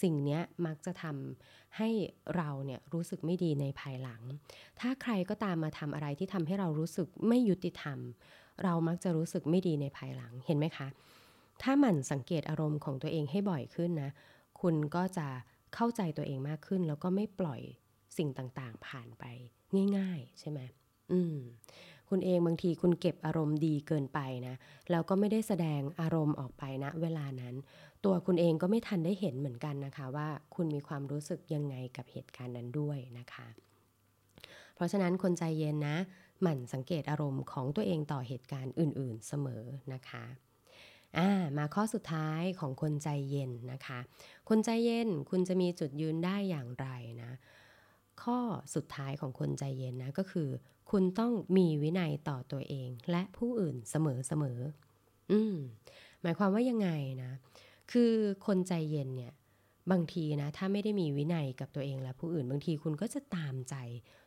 A: สิ่งนี้มักจะทำให้เราเนี่ยรู้สึกไม่ดีในภายหลัง ถ้าใครก็ตามมาทำอะไรที่ทำให้เรารู้สึกไม่ยุติธรรม เรามักจะรู้สึกไม่ดีในภายหลังเห็นไหมคะ ถ้าหมั่นสังเกตอารมณ์ของตัวเองให้บ่อยขึ้นนะ คุณก็จะเข้าใจตัวเองมากขึ้น แล้วก็ไม่ปล่อยสิ่งต่างๆ ผ่านไปง่าย ๆ ใช่ไหมอืมคุณเองบางทีคุณเก็บอารมณ์ดีเกินไปนะ แล้วก็ไม่ได้แสดงอารมณ์ออกไปนะเวลานั้น ตัวคุณเองก็ไม่ทันได้เห็นเหมือนกันนะคะ ว่าคุณมีความรู้สึกยังไงกับเหตุการณ์นั้นด้วยนะคะ เพราะฉะนั้นคนใจเย็นนะ หมั่นสังเกตอารมณ์ของตัวเองต่อเหตุการณ์อื่น ๆเสมอนะคะ อ่ามาข้อสุดท้ายของคนใจเย็นนะคะ คนใจเย็นคุณจะมีจุดยืนได้อย่างไรนะ ข้อสุดท้ายของคนใจเย็นนะก็คือ คุณต้องมีวินัยต่อตัวเอง และผู้อื่นเสมอเสมอ อืมหมายความว่ายังไงนะ คือคนใจเย็นเนี่ยบางทีนะถ้าไม่ได้มีวินัยกับตัวเองและผู้อื่น บางทีคุณก็จะตามใจ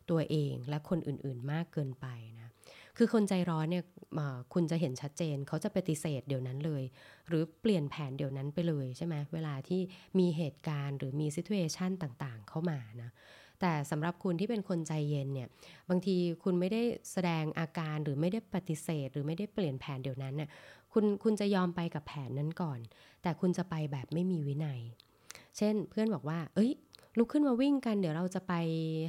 A: ตัวเองและคนอื่นๆมากเกินไปนะ คือคนใจร้อนเนี่ยคุณจะเห็นชัดเจน เขาจะปฏิเสธเดี๋ยวนั้นเลย หรือเปลี่ยนแผนเดี๋ยวนั้นไปเลยใช่ไหมเวลาที่มีเหตุการณ์หรือมีซิทูเอชันต่างๆ เข้ามานะแต่สำหรับคุณที่เป็นคนใจเย็นเนี่ยบางทีคุณไม่ได้แสดงอาการหรือไม่ได้ปฏิเสธ หรือไม่ได้เปลี่ยนแผนเดี๋ยวนั้นเนี่ยคุณคุณจะยอมไปกับแผนนั้นก่อน แต่คุณจะไปแบบไม่มีวินัย เช่นเพื่อนบอกว่า เอ้ย ลุกขึ้นมาวิ่งกันเดี๋ยวเราจะไป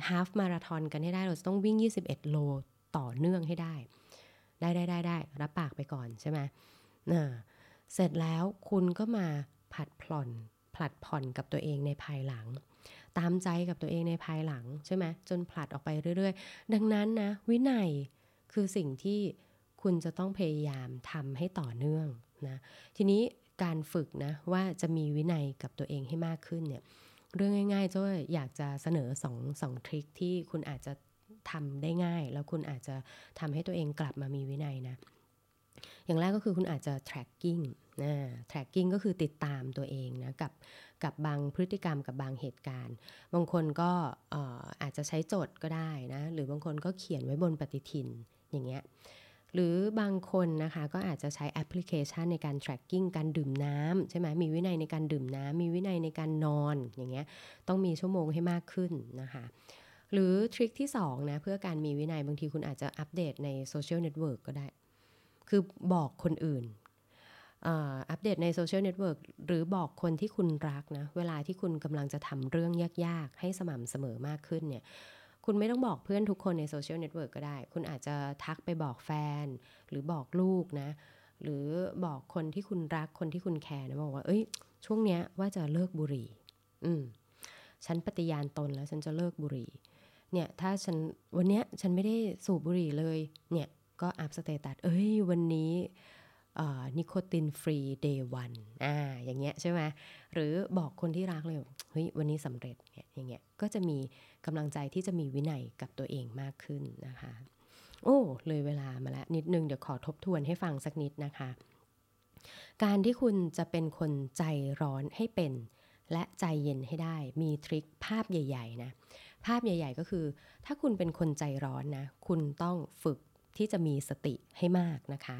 A: ฮาฟมาราทอนกันให้ได้เราจะต้องวิ่ง 21 โล ต่อเนื่องให้ได้ ได้ได้ได้ได้รับปากไปก่อนใช่ไหมนะเสร็จแล้วคุณก็มาผัดผ่อนผลัดผ่อนกับตัวเองในภายหลัง ตามใจกับตัวเองในภายหลังใช่ไหมจนผลัดออกไปเรื่อย ๆ ดังนั้นนะวินัยคือสิ่งที่คุณจะต้องพยายามทำให้ต่อเนื่องนะทีนี้การฝึกนะว่าจะมีวินัยกับตัวเองให้มากขึ้นเนี่ยเรื่องง่ายๆจ้อยอยากจะเสนอสองสองทริคที่คุณอาจจะ ทำได้ง่าย แล้วคุณอาจจะทำให้ตัวเองกลับมามีวินัยนะ อย่างแรกก็คือคุณอาจจะ tracking นะ tracking ก็คือติดตามตัวเองนะกับกับบางพฤติกรรมกับบางเหตุการณ์ บางคนก็อาจจะใช้จดก็ได้นะ หรือบางคนก็เขียนไว้บนปฏิทินอย่างเงี้ยหรือบางคนนะคะก็อาจจะใช้แอปพลิเคชันในการ tracking การดื่มน้ำใช่ไหมมีวินัยในการดื่มน้ำมีวินัยในการนอนอย่างเงี้ยต้องมีชั่วโมงให้มากขึ้นนะคะ หรือ trick ที่2นะเพื่อการมีวินัยบางทีคุณอาจจะอัปเดตใน social network ก็ได้ คือบอกคนอื่นอัปเดตใน social network หรือบอกคนที่คุณรักนะ เวลาที่คุณกำลังจะทำเรื่องยากๆ ให้สม่ำเสมอมากขึ้นเนี่ยคุณไม่ต้องบอกเพื่อนทุกคนใน social network ก็ได้ คุณอาจจะทักไปบอกแฟน หรือบอกลูกนะ หรือบอกคนที่คุณรักคนที่คุณแคร์นะบอกว่า เอ้ย ช่วงเนี้ยว่าจะเลิกบุหรี่ อืมฉันปฏิญาณตนแล้วฉันจะเลิกบุหรี่ เนี่ยถ้าฉันวันเนี้ยฉันไม่ได้สูบบุหรี่เลยเนี่ยก็ up status เอ้ยวันนี้ nicotine free day one อ่าอย่างเงี้ยใช่ไหมหรือบอกคนที่รักเลยเฮ้ยวันนี้สำเร็จเนี่ยอย่างเงี้ยก็จะมีกำลังใจที่จะมีวินัยกับตัวเองมากขึ้นนะคะ โอ้เลยเวลามาแล้วนิดนึงเดี๋ยวขอทบทวนให้ฟังสักนิดนะคะ การที่คุณจะเป็นคนใจร้อนให้เป็น และใจเย็นให้ได้มีทริคภาพใหญ่ ๆ นะ ภาพใหญ่ ๆ ก็คือ ถ้าคุณเป็นคนใจร้อนนะคุณต้องฝึกที่จะมีสติให้มากนะคะ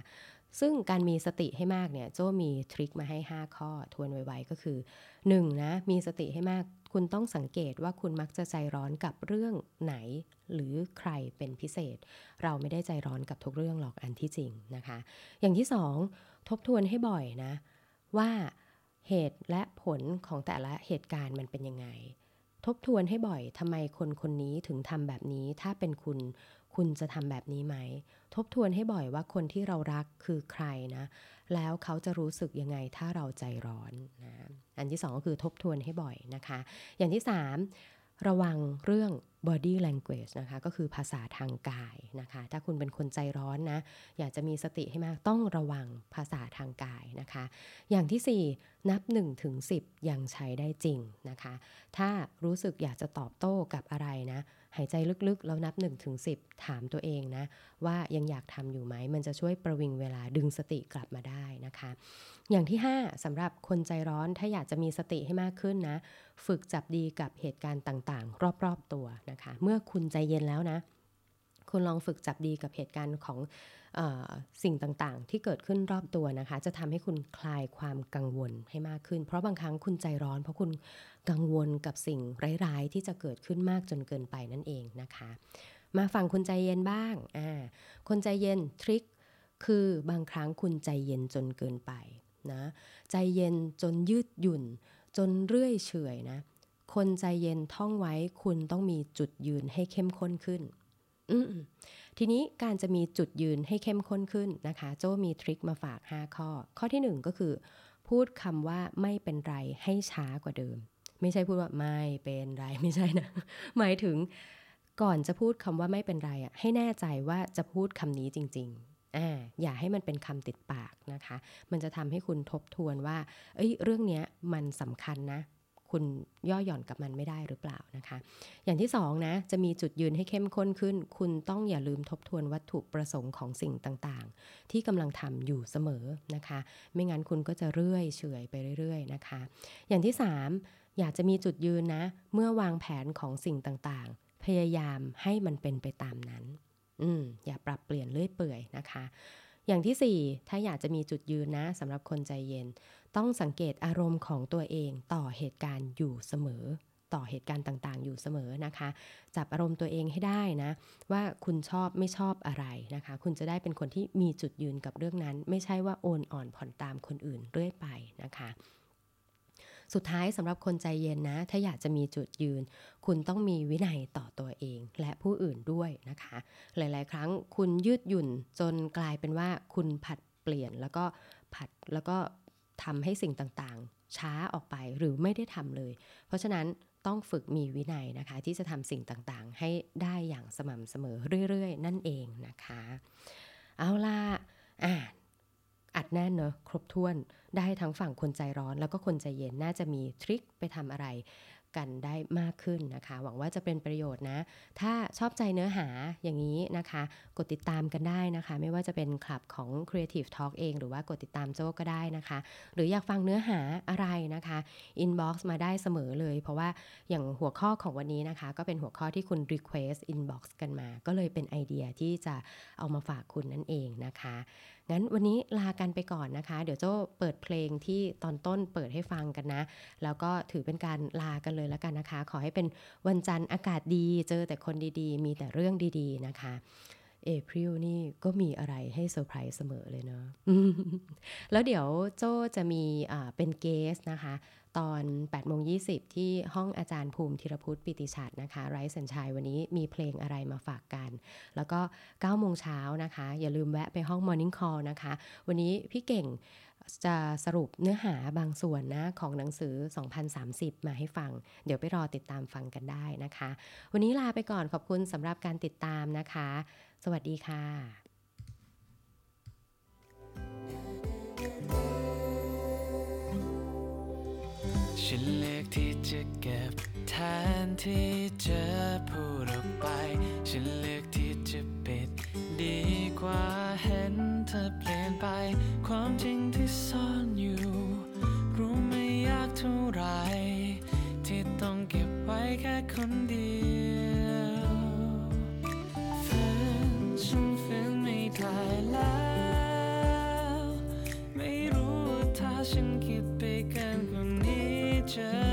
A: ซึ่งการมีสติให้มากเนี่ยโจมีทริคมาให้ 5 ข้อทวนไวๆก็คือ 1. นะมีสติให้มากคุณต้องสังเกตว่าคุณมักจะใจร้อนกับเรื่องไหน หรือใครเป็นพิเศษ เราไม่ได้ใจร้อนกับทุกเรื่องหรอกอันที่จริงนะคะ อย่างที่ 2 ทบทวนให้บ่อยนะ ว่าเหตุและผลของแต่ละเหตุการณ์มันเป็นยังไง ทบทวนให้บ่อยทำไมคนคนนี้ถึงทำแบบนี้ ถ้าเป็นคุณ คุณจะทำแบบนี้ไหม ทบทวนให้บ่อยว่าคนที่เรารักคือใครนะ แล้วเขาจะรู้สึกยังไงถ้าเราใจร้อนนะ อันที่สองก็คือทบทวนให้บ่อยนะคะ อย่างที่สาม ระวังเรื่อง body language นะคะก็คือภาษาทางกายนะคะ ถ้าคุณเป็นคนใจร้อนนะ อยากจะมีสติให้มากต้องระวังภาษาทางกายนะคะ อย่างที่ 4 นับ1ถึง10 ยังใช้ได้จริงนะคะ ถ้ารู้สึกอยากจะตอบโต้กับอะไรนะ หายใจลึกๆ แล้วนับ1ถึง10 ถามตัวเองนะ ว่ายังอยากทำอยู่ไหม มันจะช่วยประวิงเวลาดึงสติกลับมาได้นะคะ อย่างที่ 5สำหรับคนใจร้อนถ้าอยากจะมีสติให้มากขึ้นนะ ฝึกจับดีกับเหตุการณ์ต่างๆ รอบๆตัวนะคะ เมื่อคุณใจเย็นแล้วนะคุณลองฝึกจับดีกับเหตุการณ์ของออสิ่งต่างๆ ที่เกิดขึ้นรอบตัวนะคะ จะทำให้คุณคลายความกังวลให้มากขึ้น เพราะบางครั้งคุณใจร้อน เพราะคุณกังวลกับสิ่งร้ายๆ ที่จะเกิดขึ้นมากจนเกินไปนั่นเองนะคะ มาฟังคุณใจเย็นบ้างอ่าคนใจเย็นทริคคือบางครั้งคุณใจเย็นจนเกินไป นะใจเย็นจนยืดหยุ่น จนเรื่อยเฉยนะ คนใจเย็นท่องไว้คุณต้องมีจุดยืนให้เข้มข้นขึ้นทีนี้การจะมีจุดยืนให้เข้มข้นขึ้นนะคะ โจมีทริคมาฝาก 5 ข้อ ข้อที่ 1 ก็คือ พูดคำว่าไม่เป็นไรให้ช้ากว่าเดิม ไม่ใช่พูดว่าไม่เป็นไรไม่ใช่นะ หมายถึงก่อนจะพูดคำว่าไม่เป็นไรอะให้แน่ใจว่าจะพูดคำนี้จริง อ่าอย่าให้มันเป็นคำติดปากนะคะ มันจะทำให้คุณทบทวนว่า เอ้ยเรื่องเนี้ยมันสำคัญนะ คุณย่อหย่อนกับมันไม่ได้หรือเปล่านะคะ อย่างที่สองนะ จะมีจุดยืนให้เข้มข้นขึ้น คุณต้องอย่าลืมทบทวนวัตถุประสงค์ของสิ่งต่างๆ ที่กำลังทำอยู่เสมอนะคะ ไม่งั้นคุณก็จะเรื่อยเฉยไปเรื่อย ๆ นะคะ อย่างที่สามอยากจะมีจุดยืนนะ เมื่อวางแผนของสิ่งต่างๆ พยายามให้มันเป็นไปตามนั้น อืมอย่าปรับเปลี่ยนเรื่อยเปื่อยนะคะ อย่างที่ 4 ถ้าอยากจะมีจุดยืนนะสำหรับคนใจเย็น ต้องสังเกตอารมณ์ของตัวเองต่อเหตุการณ์อยู่เสมอ ต่อเหตุการณ์ต่างๆ อยู่เสมอนะคะ จับอารมณ์ตัวเองให้ได้นะ ว่าคุณชอบไม่ชอบอะไรนะคะ คุณจะได้เป็นคนที่มีจุดยืนกับเรื่องนั้น ไม่ใช่ว่าโอนอ่อนผ่อนตามคนอื่นเรื่อยไปนะคะ สุดท้ายสำหรับคนใจเย็นนะ ถ้าอยากจะมีจุดยืน คุณต้องมีวินัยต่อตัวเอง และผู้อื่นด้วยนะคะ หลาย ๆ ครั้งคุณยืดหยุ่นจนกลายเป็นว่าคุณผัดเปลี่ยนแล้วก็ผัดแล้วก็ทำให้สิ่งต่างๆ ช้าออกไปหรือไม่ได้ทำเลย เพราะฉะนั้นต้องฝึกมีวินัยนะคะ ที่จะทำสิ่งต่างๆ ให้ได้อย่างสม่ำเสมอเรื่อย ๆ นั่นเองนะคะ เอาล่ะอ่า อัดแน่นเนอะครบถ้วนได้ทั้งฝั่งคนใจร้อน แล้วก็คนใจเย็นน่าจะมีทริคไปทำอะไรกันได้มากขึ้นนะคะ หวังว่าจะเป็นประโยชน์นะ ถ้าชอบใจเนื้อหาอย่างนี้นะคะ กดติดตามกันได้นะคะ ไม่ว่าจะเป็นคลับของ Creative Talk เอง หรือว่ากดติดตามโจ้ก็ได้นะคะ หรืออยากฟังเนื้อหาอะไรนะคะ inbox มาได้เสมอเลย เพราะว่าอย่างหัวข้อของวันนี้นะคะ ก็เป็นหัวข้อที่คุณ request inbox กันมา ก็เลยเป็นไอเดียที่จะเอามาฝากคุณนั่นเองนะคะ งั้นวันนี้ลากันไปก่อนนะคะ เดี๋ยวโจ้เปิดเพลงที่ตอนต้นเปิดให้ฟังกันนะ แล้วก็ถือเป็นการลากันเลยแล้วกันนะคะ ขอให้เป็นวันจันทร์อากาศดีเจอแต่คนดีๆ มีแต่เรื่องดีๆนะคะ April นี่ก็มีอะไรให้เซอร์ไพรส์เสมอเลยเนาะแล้วเดี๋ยวโจ้จะมีเป็น guest นะคะ ตอน8โมง20 ที่ห้องอาจารย์ภูมิธีรพุทธปิติชัดนะคะไรสัญชัยวันนี้มีเพลงอะไรมาฝากกัน แล้วก็9โมงเช้านะคะ อย่าลืมแวะไปห้อง Morning Call นะคะ วันนี้พี่เก่งจะสรุปเนื้อหาบางส่วนนะของหนังสือ 2030 มาให้ฟัง เดี๋ยวไปรอติดตามฟังกันได้นะคะ วันนี้ลาไปก่อนขอบคุณสำหรับการติดตามนะคะ สวัสดีค่ะ
B: ฉันเลือกที่จะเก็บแทนที่จะพูดออกไป ฉันเลือกที่จะปิด ดีกว่าเห็นเธอเปลี่ยนไป ความจริงที่ซ่อนอยู่ รู้ไม่ยากเท่าไร ที่ต้องเก็บไว้แค่คนเดียวฝืนฉันฝืนไม่ได้แล้ว นี้